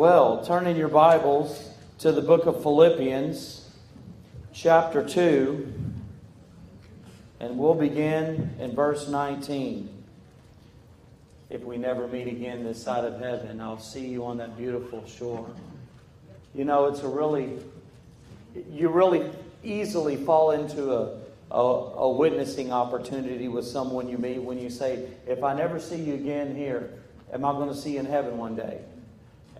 Well, turn in your Bibles to the book of Philippians, chapter 2, and we'll begin in verse 19. If we never meet again this side of heaven, I'll see you on that beautiful shore. You know, it's a really, you really easily fall into a, a, a witnessing opportunity with someone you meet when you say, If I never see you again here, am I going to see you in heaven one day?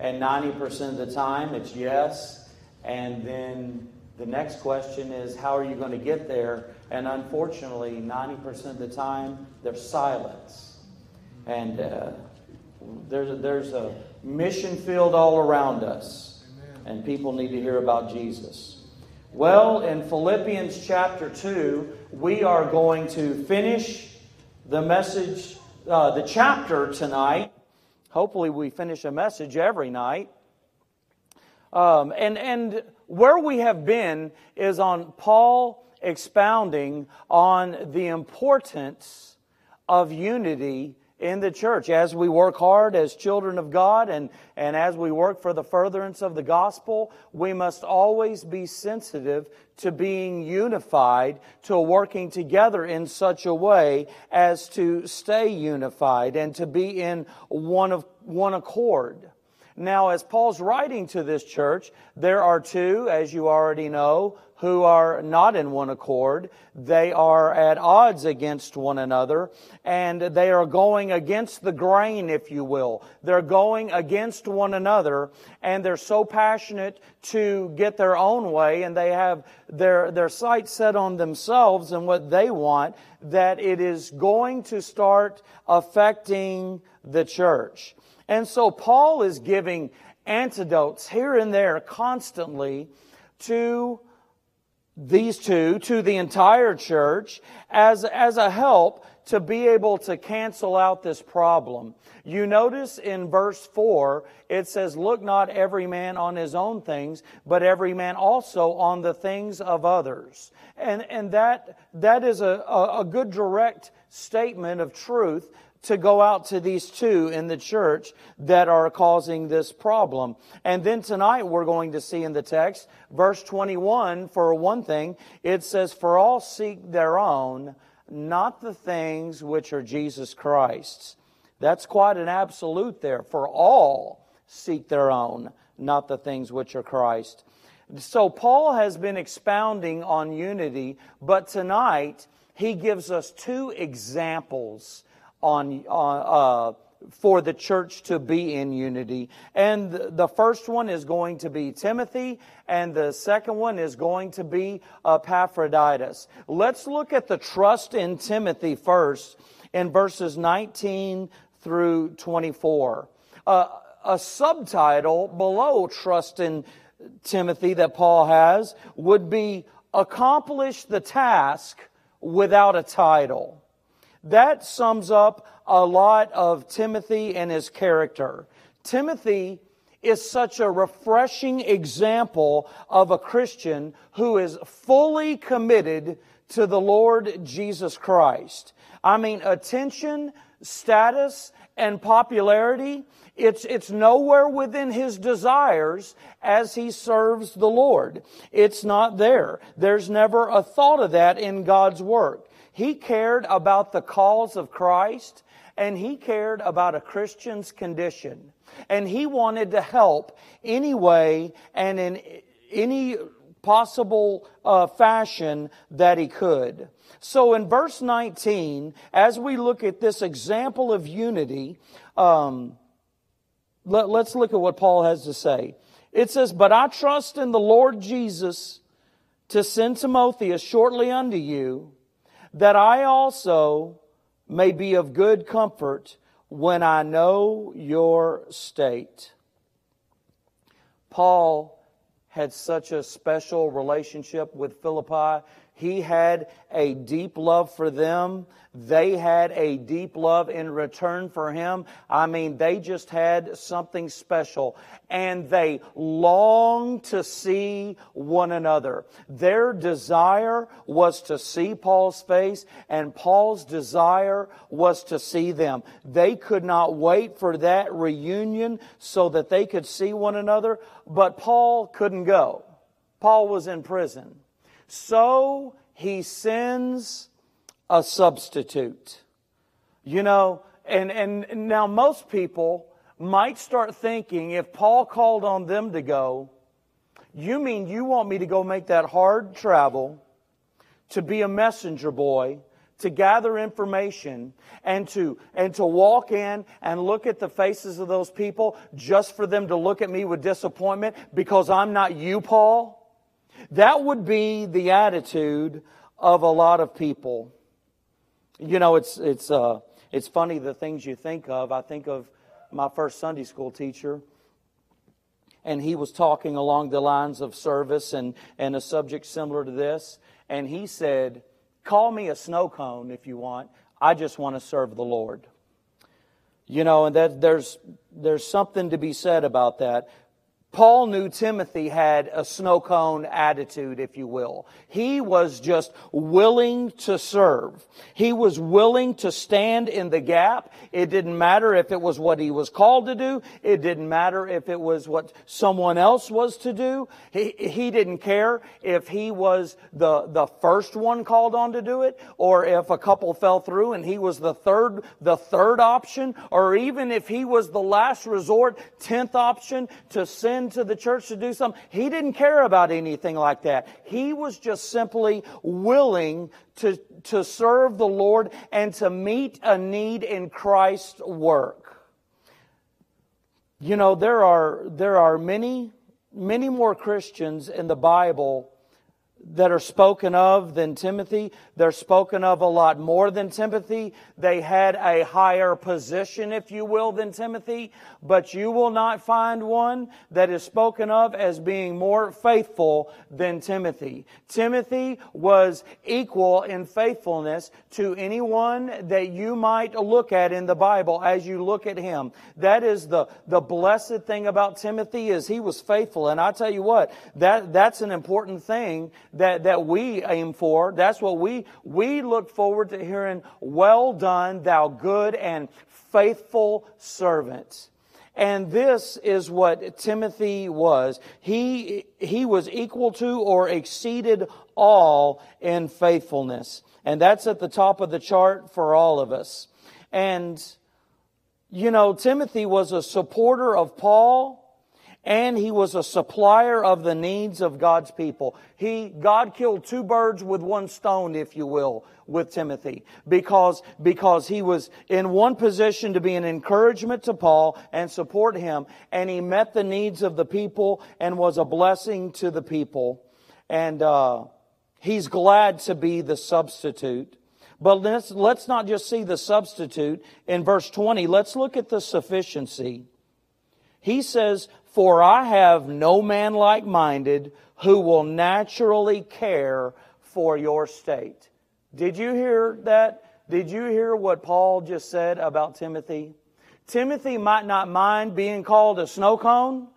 And 90% of the time, it's yes. And then the next question is, How are you going to get there? And unfortunately, 90% of the time, there's silence. And uh, there's, a, there's a mission field all around us. And people need to hear about Jesus. Well, in Philippians chapter 2, we are going to finish the message, uh, the chapter tonight. Hopefully, we finish a message every night. Um, and, and where we have been is on Paul expounding on the importance of unity in the church as we work hard as children of God and, and as we work for the furtherance of the gospel, we must always be sensitive to being unified, to working together in such a way as to stay unified and to be in one of one accord. Now, as Paul's writing to this church, there are two, as you already know, who are not in one accord. They are at odds against one another, and they are going against the grain, if you will. They're going against one another, and they're so passionate to get their own way, and they have their, their sights set on themselves and what they want, that it is going to start affecting the church. And so Paul is giving antidotes here and there constantly to these two to the entire church as, as a help to be able to cancel out this problem. You notice in verse 4, it says, Look not every man on his own things, but every man also on the things of others. And, and that, that is a, a, a good direct statement of truth to go out to these two in the church that are causing this problem. And then tonight we're going to see in the text, verse 21, for one thing, it says, For all seek their own, not the things which are Jesus Christ's. That's quite an absolute there. For all seek their own, not the things which are Christ. So Paul has been expounding on unity, but tonight he gives us two examples on, uh, for the church to be in unity. And the first one is going to be Timothy, and the second one is going to be Epaphroditus. Let's look at the trust in Timothy first in verses 19 through 24. Uh, a subtitle below trust in Timothy that Paul has would be accomplish the task without a title. That sums up a lot of Timothy and his character. Timothy is such a refreshing example of a Christian who is fully committed to the Lord Jesus Christ. I mean, attention, status, and popularity, it's, it's nowhere within his desires as he serves the Lord. It's not there. There's never a thought of that in God's work. He cared about the cause of Christ and he cared about a Christian's condition. And he wanted to help any way and in any possible uh, fashion that he could. So in verse 19, as we look at this example of unity, um, let, let's look at what Paul has to say. It says, But I trust in the Lord Jesus to send Timotheus shortly unto you that I also may be of good comfort when I know your state. Paul had such a special relationship with Philippi. He had a deep love for them. They had a deep love in return for him. I mean, they just had something special. And they longed to see one another. Their desire was to see Paul's face, and Paul's desire was to see them. They could not wait for that reunion so that they could see one another, but Paul couldn't go. Paul was in prison. So he sends a substitute. You know, and, and now most people might start thinking if Paul called on them to go, you mean you want me to go make that hard travel to be a messenger boy, to gather information and to and to walk in and look at the faces of those people just for them to look at me with disappointment because I'm not you, Paul? That would be the attitude of a lot of people. You know, it's, it's, uh, it's funny the things you think of. I think of my first Sunday school teacher, and he was talking along the lines of service and, and a subject similar to this. And he said, Call me a snow cone if you want. I just want to serve the Lord. You know, and that there's, there's something to be said about that. Paul knew Timothy had a snow cone attitude, if you will. He was just willing to serve. He was willing to stand in the gap. It didn't matter if it was what he was called to do. It didn't matter if it was what someone else was to do. He, he didn't care if he was the, the first one called on to do it or if a couple fell through and he was the third, the third option or even if he was the last resort, tenth option to send into the church to do something. He didn't care about anything like that. He was just simply willing to, to serve the Lord and to meet a need in Christ's work. You know, there are, there are many, many more Christians in the Bible that are spoken of than Timothy. They're spoken of a lot more than Timothy. They had a higher position, if you will, than Timothy, but you will not find one that is spoken of as being more faithful than Timothy. Timothy was equal in faithfulness to anyone that you might look at in the Bible as you look at him. That is the, the blessed thing about Timothy is he was faithful. And I tell you what, that, that's an important thing that, that we aim for. That's what we, we look forward to hearing, well done, thou good and faithful servant. And this is what Timothy was. He, he was equal to or exceeded all in faithfulness. And that's at the top of the chart for all of us. And, you know, Timothy was a supporter of Paul and he was a supplier of the needs of God's people. He, God killed two birds with one stone, if you will, with Timothy, because, because he was in one position to be an encouragement to Paul and support him, and he met the needs of the people and was a blessing to the people. And, uh, he's glad to be the substitute. But let's, let's not just see the substitute in verse 20. Let's look at the sufficiency. He says, for I have no man like minded who will naturally care for your state. Did you hear that? Did you hear what Paul just said about Timothy? Timothy might not mind being called a snow cone,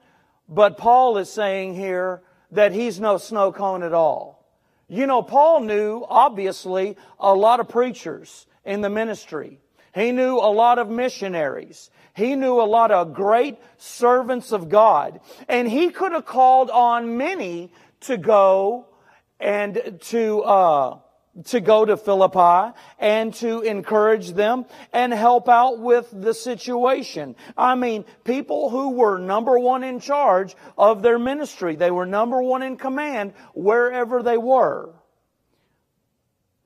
but Paul is saying here that he's no snow cone at all. You know, Paul knew, obviously, a lot of preachers in the ministry. He knew a lot of missionaries. He knew a lot of great servants of God. And he could have called on many to go and to, uh, to go to Philippi and to encourage them and help out with the situation. I mean, people who were number one in charge of their ministry. They were number one in command wherever they were.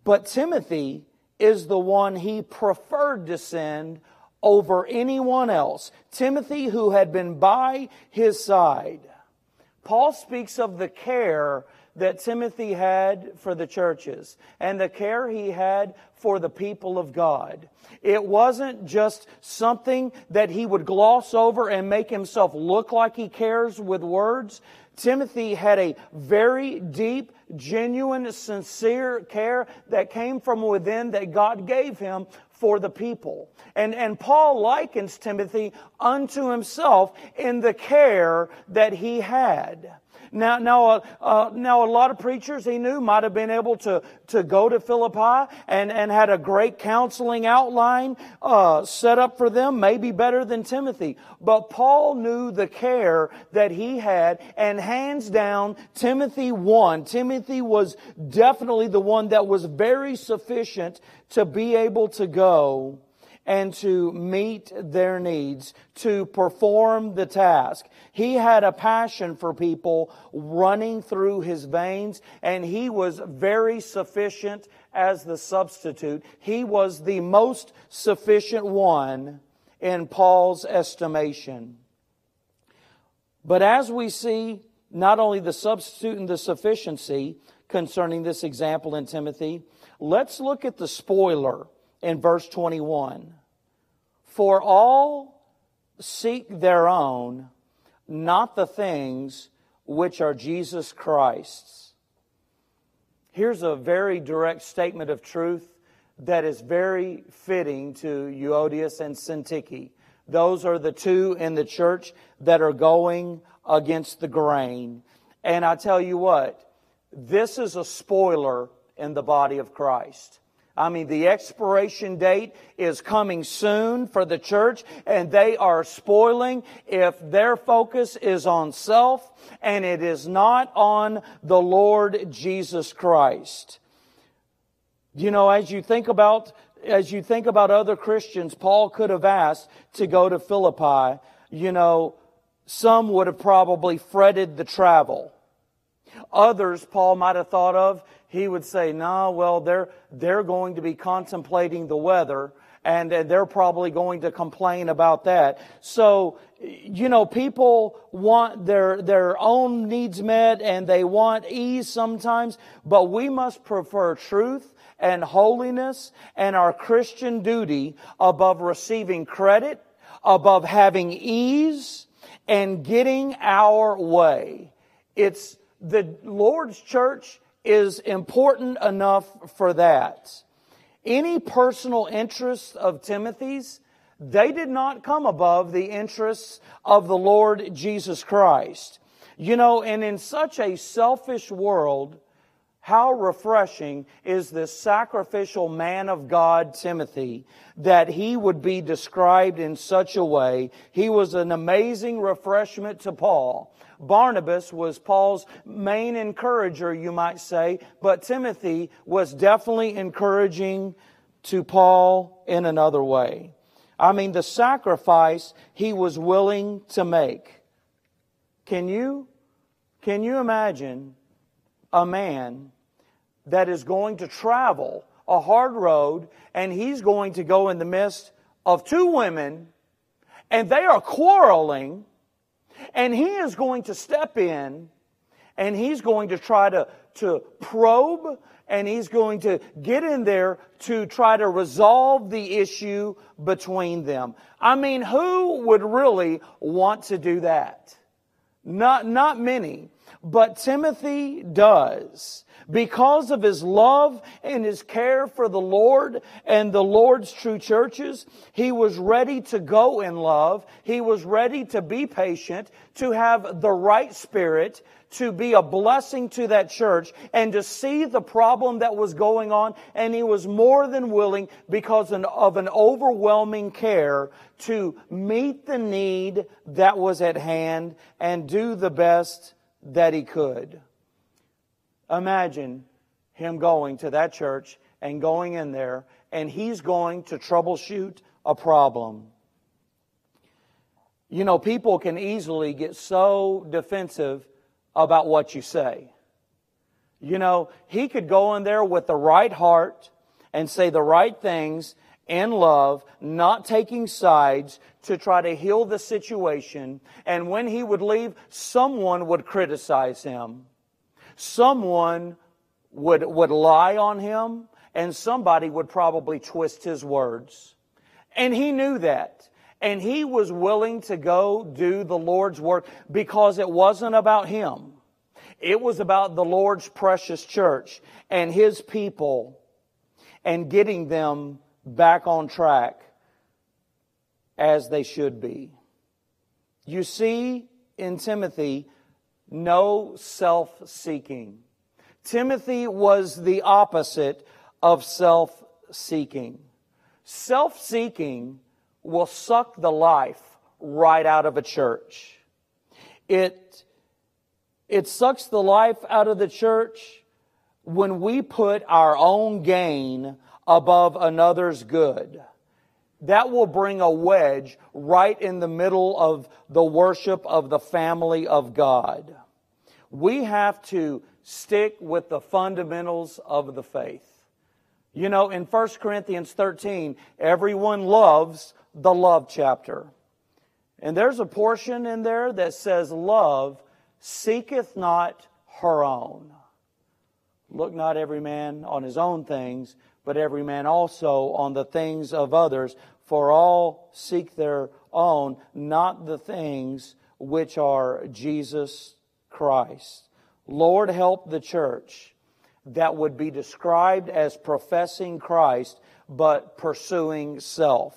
But Timothy is the one he preferred to send over anyone else. Timothy, who had been by his side. Paul speaks of the care that Timothy had for the churches and the care he had for the people of God. It wasn't just something that he would gloss over and make himself look like he cares with words. Timothy had a very deep, genuine, sincere care that came from within that God gave him for the people. And, and Paul likens Timothy unto himself in the care that he had. Now, now, uh, uh, now, a lot of preachers he knew might have been able to, to go to Philippi and, and had a great counseling outline uh, set up for them, maybe better than Timothy. But Paul knew the care that he had, and hands down, Timothy won. Timothy was definitely the one that was very sufficient to be able to go and to meet their needs, to perform the task. He had a passion for people running through his veins, and he was very sufficient as the substitute. He was the most sufficient one in Paul's estimation. But as we see not only the substitute and the sufficiency concerning this example in Timothy, let's look at the spoiler in verse 21. For all seek their own, not the things which are Jesus Christ's. Here's a very direct statement of truth that is very fitting to Euodias and Syntyche. Those are the two in the church that are going against the grain. And I tell you what, this is a spoiler in the body of Christ. I mean, the expiration date is coming soon for the church, and they are spoiling if their focus is on self and it is not on the Lord Jesus Christ. You know, as you think about as you think about other Christians, Paul could have asked to go to Philippi. You know, some would have probably fretted the travel. Others, Paul might have thought of, he would say, no, nah, well, they're, they're going to be contemplating the weather and, and they're probably going to complain about that. So, you know, people want their, their own needs met and they want ease sometimes, but we must prefer truth and holiness and our Christian duty above receiving credit, above having ease and getting our way. It's the Lord's church is important enough for that. Any personal interests of Timothy's, they did not come above the interests of the Lord Jesus Christ. You know, and in such a selfish world, how refreshing is this sacrificial man of God, Timothy, that he would be described in such a way. He was an amazing refreshment to Paul. Barnabas was Paul's main encourager, you might say, but Timothy was definitely encouraging to Paul in another way. I mean, the sacrifice he was willing to make. Can you, can you imagine a man that is going to travel a hard road and he's going to go in the midst of two women and they are quarreling and he is going to step in and he's going to try to, to probe and he's going to get in there to try to resolve the issue between them. I mean, who would really want to do that? Not, not many. But Timothy does. Because of his love and his care for the Lord and the Lord's true churches, he was ready to go in love. He was ready to be patient, to have the right spirit, to be a blessing to that church and to see the problem that was going on. And he was more than willing because of an overwhelming care to meet the need that was at hand and do the best that he could. Imagine him going to that church and going in there, and he's going to troubleshoot a problem. You know, people can easily get so defensive about what you say. You know, he could go in there with the right heart and say the right things in love, not taking sides to try to heal the situation. And when he would leave, someone would criticize him. Someone would, would lie on him and somebody would probably twist his words. And he knew that. And he was willing to go do the Lord's work because it wasn't about him. It was about the Lord's precious church and his people and getting them back on track as they should be. You see in Timothy no self seeking. Timothy was the opposite of self seeking. Self seeking will suck the life right out of a church. It, it sucks the life out of the church when we put our own gain above another's good. That will bring a wedge right in the middle of the worship of the family of God. We have to stick with the fundamentals of the faith. You know, in 1 Corinthians 13, everyone loves the love chapter. And there's a portion in there that says, Love seeketh not her own. Look not every man on his own things, but every man also on the things of others. For all seek their own, not the things which are Jesus Christ. Lord, help the church that would be described as professing Christ but pursuing self.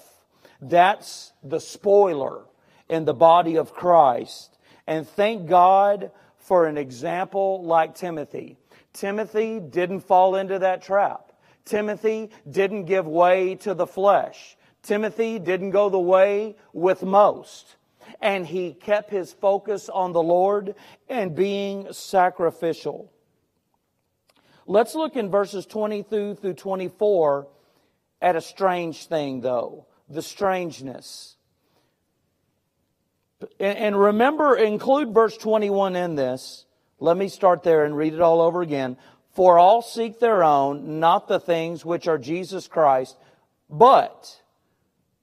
That's the spoiler in the body of Christ. And thank God for an example like Timothy. Timothy didn't fall into that trap. Timothy didn't give way to the flesh. Timothy didn't go the way with most. And he kept his focus on the Lord and being sacrificial. Let's look in verses 22 through 24 at a strange thing, though the strangeness. And remember, include verse 21 in this. Let me start there and read it all over again. For all seek their own, not the things which are Jesus Christ, but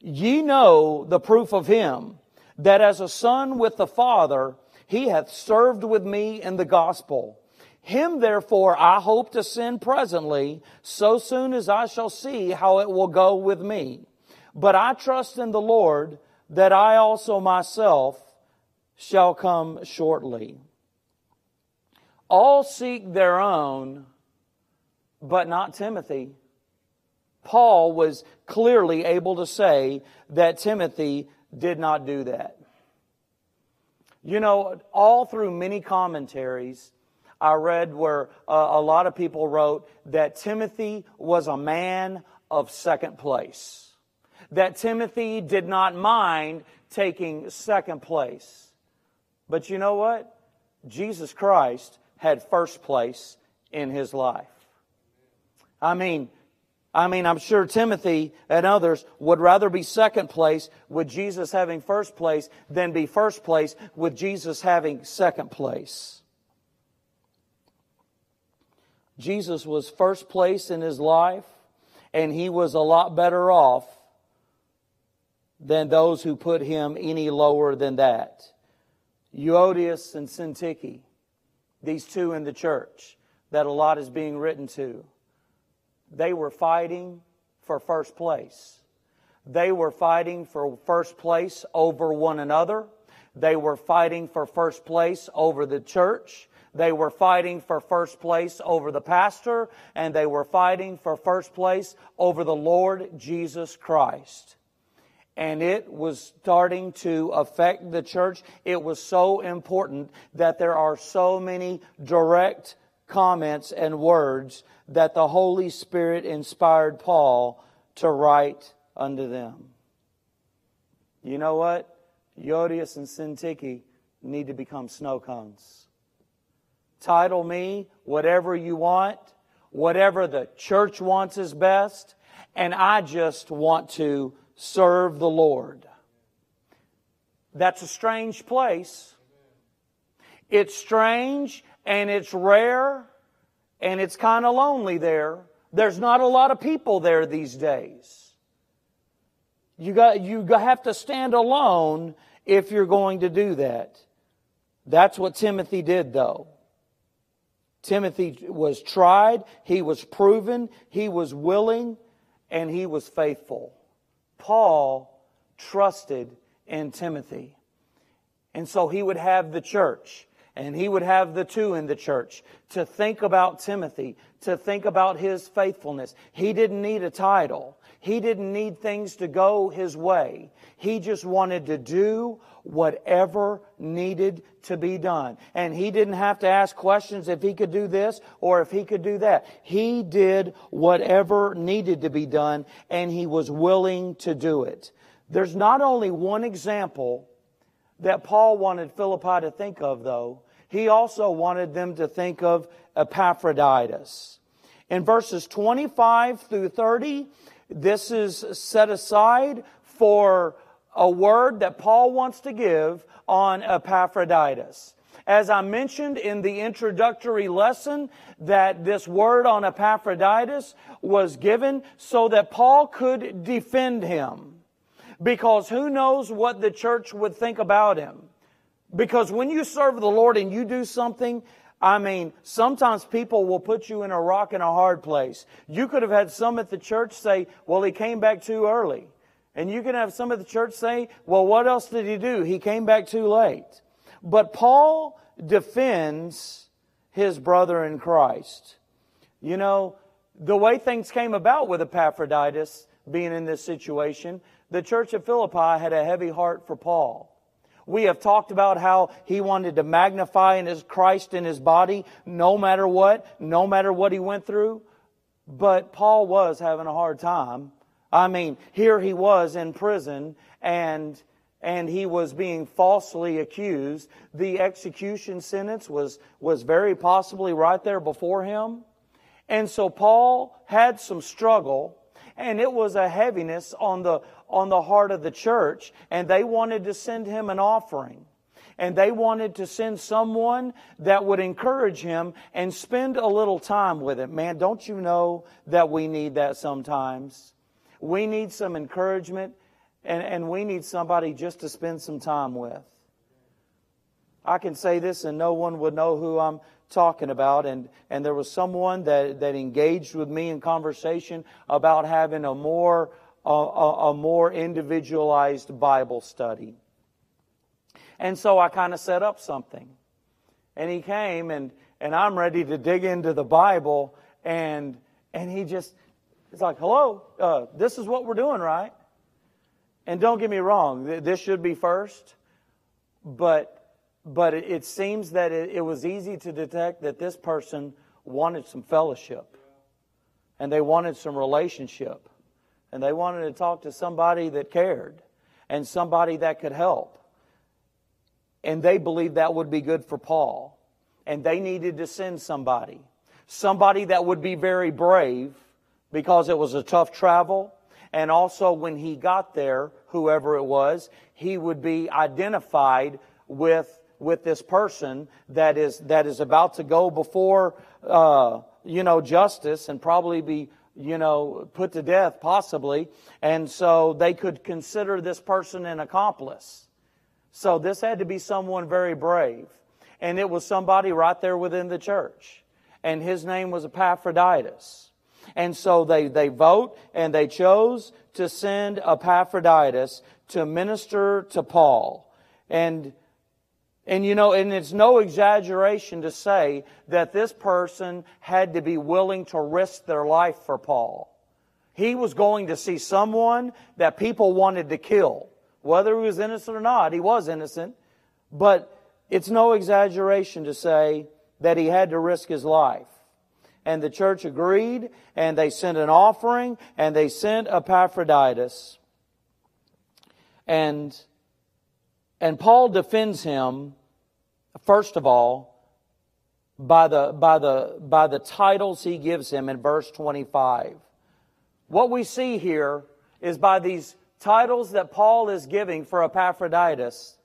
ye know the proof of him, that as a son with the Father, he hath served with me in the gospel. Him therefore I hope to send presently, so soon as I shall see how it will go with me. But I trust in the Lord that I also myself shall come shortly. All seek their own, but not Timothy. Paul was clearly able to say that Timothy did not do that. You know, all through many commentaries, I read where uh, a lot of people wrote that Timothy was a man of second place that Timothy did not mind taking second place. But you know what? Jesus Christ had first place in his life. I mean, I mean, I'm sure Timothy and others would rather be second place with Jesus having first place than be first place with Jesus having second place. Jesus was first place in his life, and he was a lot better off than those who put him any lower than that. Euodias and Syntyche, these two in the church that a lot is being written to, they were fighting for first place. They were fighting for first place over one another. They were fighting for first place over the church. They were fighting for first place over the pastor. And they were fighting for first place over the Lord Jesus Christ and it was starting to affect the church. It was so important that there are so many direct comments and words that the Holy Spirit inspired Paul to write unto them. You know what? Euodias and Syntyche need to become snow cones. Title me whatever you want, whatever the church wants is best, and I just want to serve the Lord. That's a strange place. It's strange and it's rare and it's kind of lonely there. There's not a lot of people there these days. You got, you have to stand alone if you're going to do that. That's what Timothy did though. Timothy was tried, he was proven, he was willing, and he was faithful. Paul trusted in Timothy. And so he would have the church and he would have the two in the church to think about Timothy, to think about his faithfulness. He didn't need a title. He didn't need things to go his way. He just wanted to do whatever needed to be done. And he didn't have to ask questions if he could do this or if he could do that. He did whatever needed to be done and he was willing to do it. There's not only one example that Paul wanted Philippi to think of though, he also wanted them to think of Epaphroditus. In verses 25 through 30, this is set aside for a word that Paul wants to give on Epaphroditus. As I mentioned in the introductory lesson, that this word on Epaphroditus was given so that Paul could defend him. Because who knows what the church would think about him. Because when you serve the Lord and you do something, I mean, sometimes people will put you in a rock and a hard place. You could have had some at the church say, well, he came back too early. And you can have some at the church say, well, what else did he do? He came back too late. But Paul defends his brother in Christ. You know, the way things came about with Epaphroditus being in this situation, the church of Philippi had a heavy heart for Paul. We have talked about how he wanted to magnify in his Christ in his body, no matter what, no matter what he went through. But Paul was having a hard time. I mean, here he was in prison and and he was being falsely accused. The execution sentence was, was very possibly right there before him. And so Paul had some struggle, and it was a heaviness on the, on the heart of the church, and they wanted to send him an offering. And they wanted to send someone that would encourage him and spend a little time with him. Man, don't you know that we need that sometimes? We need some encouragement, and, and we need somebody just to spend some time with. I can say this, and no one would know who I'm talking about. And, and there was someone that, that engaged with me in conversation about having a more a, a, a more individualized Bible study. And so I kind of set up something. And he came and, and I'm ready to dig into the Bible and, and he just, it's like, hello, uh, this is what we're doing, right? And don't get me wrong, this should be first, but, but it, it seems that it, it was easy to detect that this person wanted some fellowship and they wanted some relationship and they wanted to talk to somebody that cared and somebody that could help. And they believed that would be good for Paul. And they needed to send somebody. Somebody that would be very brave because it was a tough travel. And also when he got there, whoever it was, he would be identified with, with this person that is, that is about to go before, uh, you know, justice and probably be you know, put to death, possibly. And so they could consider this person an accomplice. So this had to be someone very brave. And it was somebody right there within the church. And his name was Epaphroditus. And so they, they vote and they chose to send Epaphroditus to minister to Paul. And and you know, and it's no exaggeration to say that this person had to be willing to risk their life for Paul. He was going to see someone that people wanted to kill. Whether he was innocent or not, he was innocent. But it's no exaggeration to say that he had to risk his life. And the church agreed, and they sent an offering, and they sent Epaphroditus. And, and Paul defends him First of all, by the, by the, by the titles he gives him in verse 25. What we see here is by these titles that Paul is giving for Epaphroditus,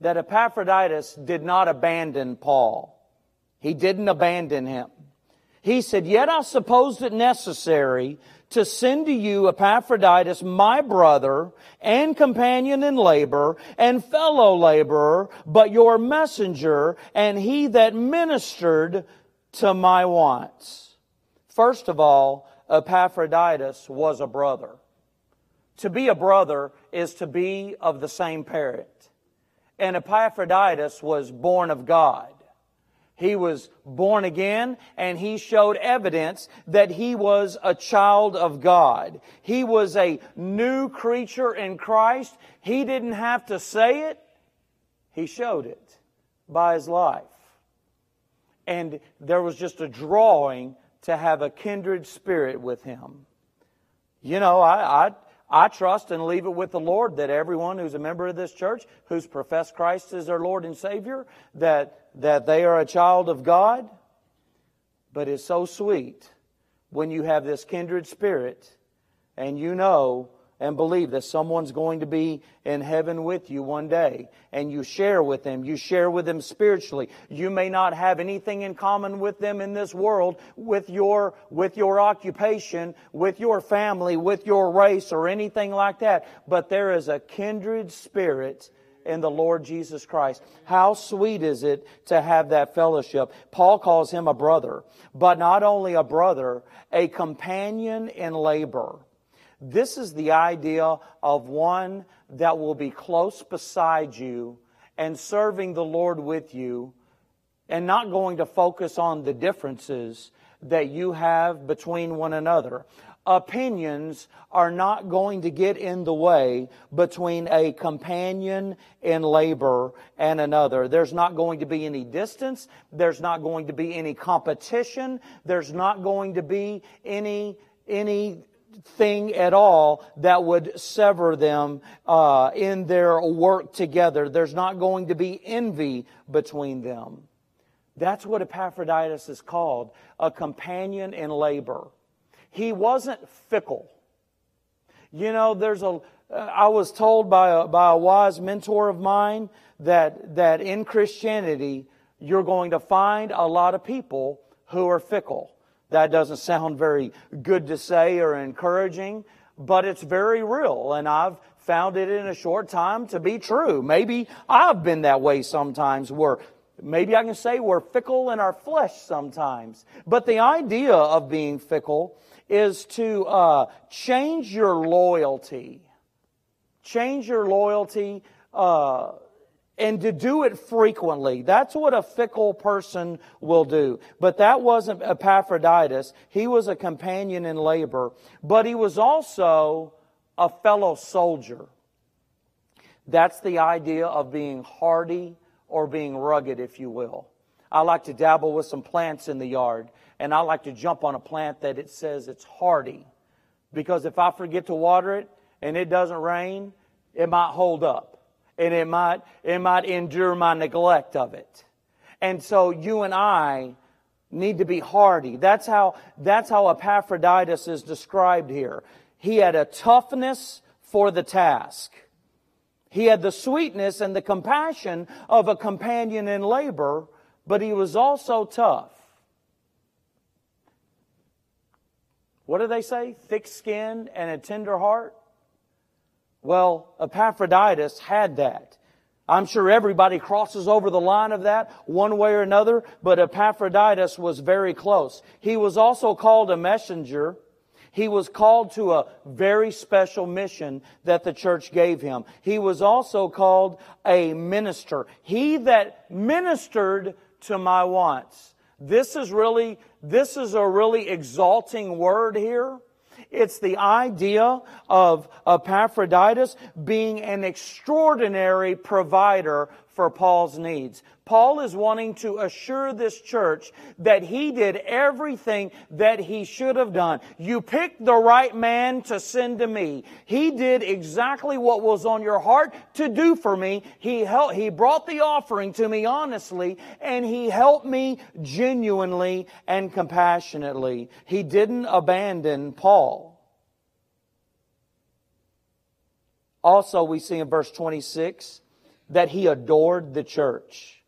that Epaphroditus did not abandon Paul. He didn't abandon him. He said, Yet I supposed it necessary to send to you Epaphroditus, my brother and companion in labor and fellow laborer, but your messenger and he that ministered to my wants. First of all, Epaphroditus was a brother. To be a brother is to be of the same parent. And Epaphroditus was born of God. He was born again and he showed evidence that he was a child of God. He was a new creature in Christ. He didn't have to say it. He showed it by his life. And there was just a drawing to have a kindred spirit with him. You know, I, I I trust and leave it with the Lord that everyone who's a member of this church, who's professed Christ as their Lord and Savior, that, that they are a child of God. But it's so sweet when you have this kindred spirit and you know and believe that someone's going to be in heaven with you one day and you share with them. You share with them spiritually. You may not have anything in common with them in this world, with your, with your occupation, with your family, with your race or anything like that, but there is a kindred spirit in the Lord Jesus Christ. How sweet is it to have that fellowship? Paul calls him a brother, but not only a brother, a companion in labor. This is the idea of one that will be close beside you and serving the Lord with you and not going to focus on the differences that you have between one another. Opinions are not going to get in the way between a companion in labor and another. There's not going to be any distance. There's not going to be any competition. There's not going to be any, any thing at all that would sever them uh, in their work together. There's not going to be envy between them. That's what Epaphroditus is called a companion in labor. He wasn't fickle. You know, there's a. I was told by a, by a wise mentor of mine that, that in Christianity, you're going to find a lot of people who are fickle. That doesn't sound very good to say or encouraging, but it's very real. And I've found it in a short time to be true. Maybe I've been that way sometimes where maybe I can say we're fickle in our flesh sometimes. But the idea of being fickle is to uh, change your loyalty. Change your loyalty uh, and to do it frequently. That's what a fickle person will do. But that wasn't Epaphroditus. He was a companion in labor, but he was also a fellow soldier. That's the idea of being hardy or being rugged, if you will. I like to dabble with some plants in the yard, and I like to jump on a plant that it says it's hardy. Because if I forget to water it and it doesn't rain, it might hold up and it might, it might endure my neglect of it. And so you and I need to be hardy. That's how, that's how Epaphroditus is described here. He had a toughness for the task. He had the sweetness and the compassion of a companion in labor, but he was also tough. What do they say? Thick skin and a tender heart? Well, Epaphroditus had that. I'm sure everybody crosses over the line of that one way or another, but Epaphroditus was very close. He was also called a messenger. He was called to a very special mission that the church gave him. He was also called a minister. He that ministered to my wants. This is really, this is a really exalting word here. It's the idea of Epaphroditus being an extraordinary provider for Paul's needs. Paul is wanting to assure this church that he did everything that he should have done. You picked the right man to send to me. He did exactly what was on your heart to do for me. He helped, he brought the offering to me honestly and he helped me genuinely and compassionately. He didn't abandon Paul. Also, we see in verse 26 that he adored the church.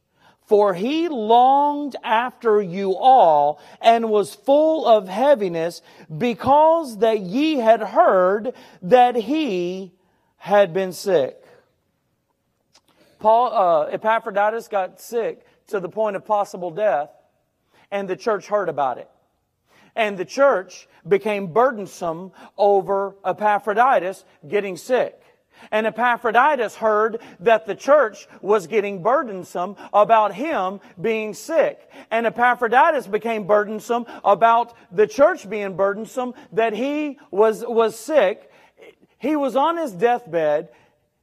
For he longed after you all and was full of heaviness because that ye had heard that he had been sick. Paul, uh, Epaphroditus got sick to the point of possible death, and the church heard about it. And the church became burdensome over Epaphroditus getting sick. And Epaphroditus heard that the church was getting burdensome about him being sick. And Epaphroditus became burdensome about the church being burdensome that he was, was sick. He was on his deathbed.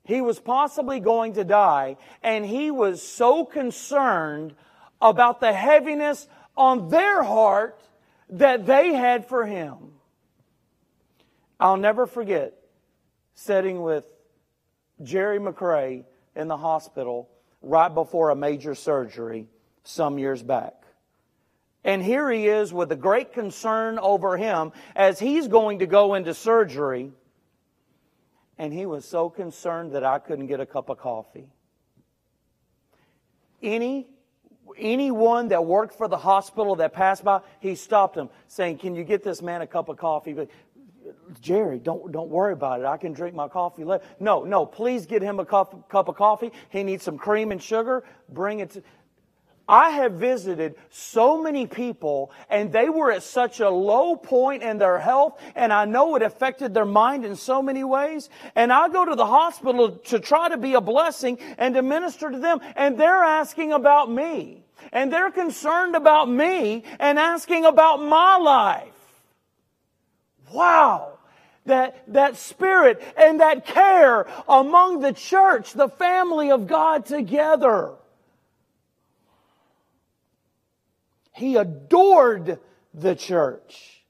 He was possibly going to die. And he was so concerned about the heaviness on their heart that they had for him. I'll never forget sitting with Jerry McRae in the hospital right before a major surgery some years back. And here he is with a great concern over him as he's going to go into surgery. And he was so concerned that I couldn't get a cup of coffee. Any anyone that worked for the hospital that passed by, he stopped him saying, Can you get this man a cup of coffee? Jerry, don't, don't worry about it. I can drink my coffee later. No, no, please get him a cup, cup of coffee. He needs some cream and sugar. Bring it to. I have visited so many people and they were at such a low point in their health and I know it affected their mind in so many ways. And I go to the hospital to try to be a blessing and to minister to them and they're asking about me. And they're concerned about me and asking about my life. Wow that, that spirit and that care among the church, the family of God together. He adored the church.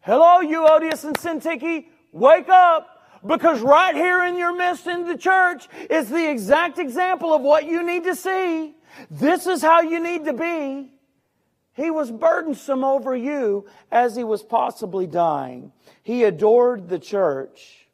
Hello, Euodias and Syntyche, wake up. Because right here in your midst in the church is the exact example of what you need to see. This is how you need to be. He was burdensome over you as he was possibly dying. He adored the church.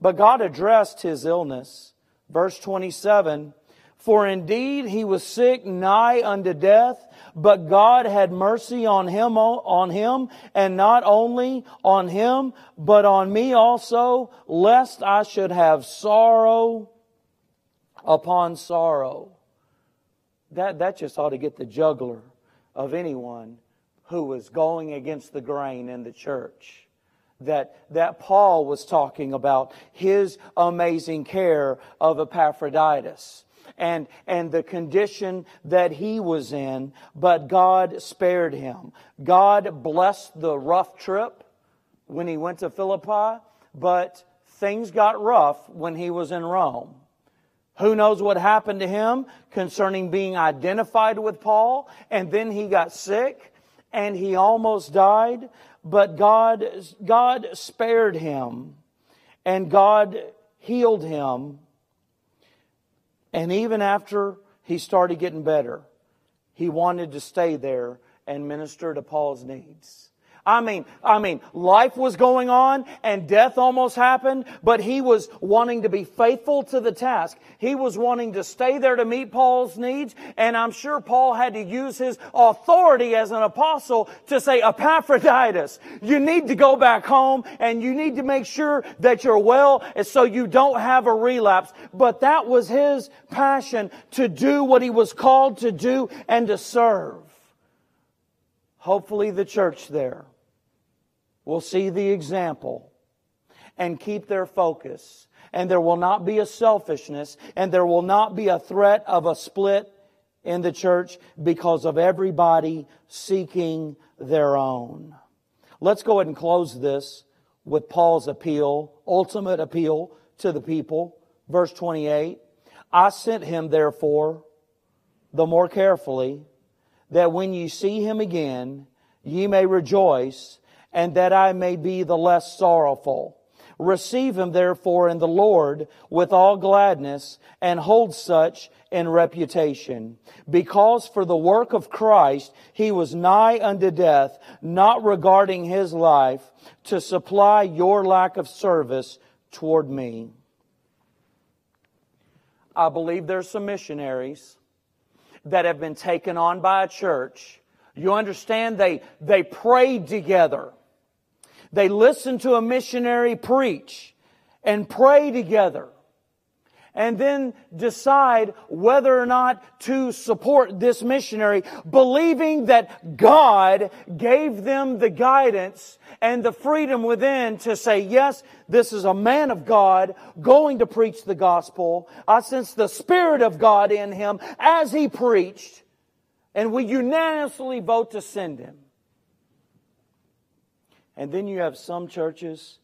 But God addressed his illness. Verse 27 For indeed he was sick nigh unto death, but God had mercy on him, on him, and not only on him, but on me also, lest I should have sorrow upon sorrow. That, that just ought to get the jugular of anyone who was going against the grain in the church. That, that Paul was talking about his amazing care of Epaphroditus and, and the condition that he was in, but God spared him. God blessed the rough trip when he went to Philippi, but things got rough when he was in Rome. Who knows what happened to him concerning being identified with Paul? And then he got sick and he almost died, but God, God spared him and God healed him. And even after he started getting better, he wanted to stay there and minister to Paul's needs. I mean, I mean, life was going on and death almost happened, but he was wanting to be faithful to the task. He was wanting to stay there to meet Paul's needs, and I'm sure Paul had to use his authority as an apostle to say, Epaphroditus, you need to go back home and you need to make sure that you're well so you don't have a relapse. But that was his passion to do what he was called to do and to serve. Hopefully the church there will see the example and keep their focus. And there will not be a selfishness and there will not be a threat of a split in the church because of everybody seeking their own. Let's go ahead and close this with Paul's appeal, ultimate appeal to the people. Verse 28. I sent him therefore the more carefully that when ye see him again, ye may rejoice and that I may be the less sorrowful. Receive him therefore in the Lord with all gladness and hold such in reputation. Because for the work of Christ he was nigh unto death, not regarding his life, to supply your lack of service toward me. I believe there's some missionaries that have been taken on by a church. You understand? They, they prayed together. They listen to a missionary preach and pray together and then decide whether or not to support this missionary, believing that God gave them the guidance and the freedom within to say, yes, this is a man of God going to preach the gospel. I sense the Spirit of God in him as he preached, and we unanimously vote to send him. And then you have some churches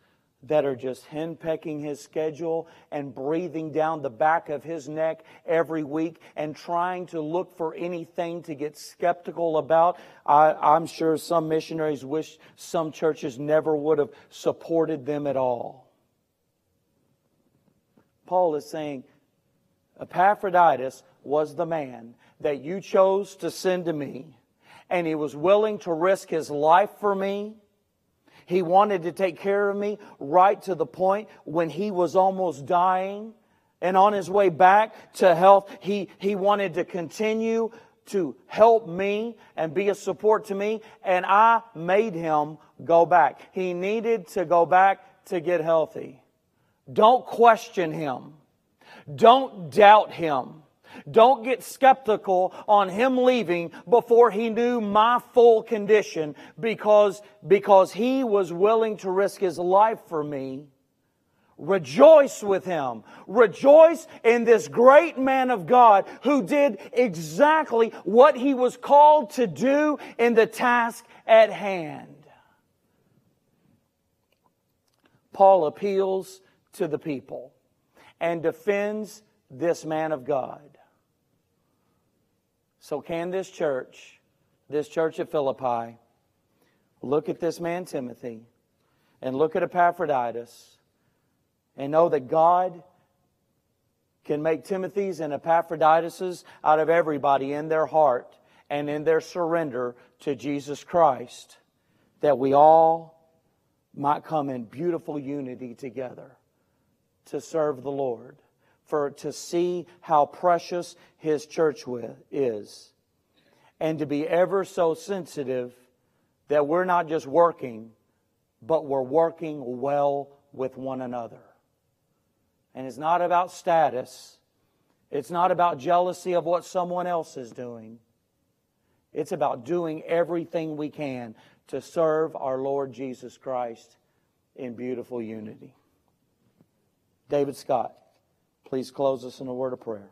that are just henpecking his schedule and breathing down the back of his neck every week and trying to look for anything to get skeptical about. I, am sure some missionaries wish some churches never would have supported them at all. Paul is saying Epaphroditus was the man that you chose to send to me, and he was willing to risk his life for me he wanted to take care of me right to the point when he was almost dying. And on his way back to health, he, he wanted to continue to help me and be a support to me. And I made him go back. He needed to go back to get healthy. Don't question him. Don't doubt him. Don't get skeptical on him leaving before he knew my full condition because, because he was willing to risk his life for me. Rejoice with him. Rejoice in this great man of God who did exactly what he was called to do in the task at hand. Paul appeals to the people and defends this man of God. So, can this church, this church at Philippi, look at this man Timothy and look at Epaphroditus and know that God can make Timothy's and Epaphroditus's out of everybody in their heart and in their surrender to Jesus Christ, that we all might come in beautiful unity together to serve the Lord for to see how precious his church is and to be ever so sensitive that we're not just working but we're working well with one another and it's not about status it's not about jealousy of what someone else is doing it's about doing everything we can to serve our Lord Jesus Christ in beautiful unity. David Scott. Please close us in a word of prayer.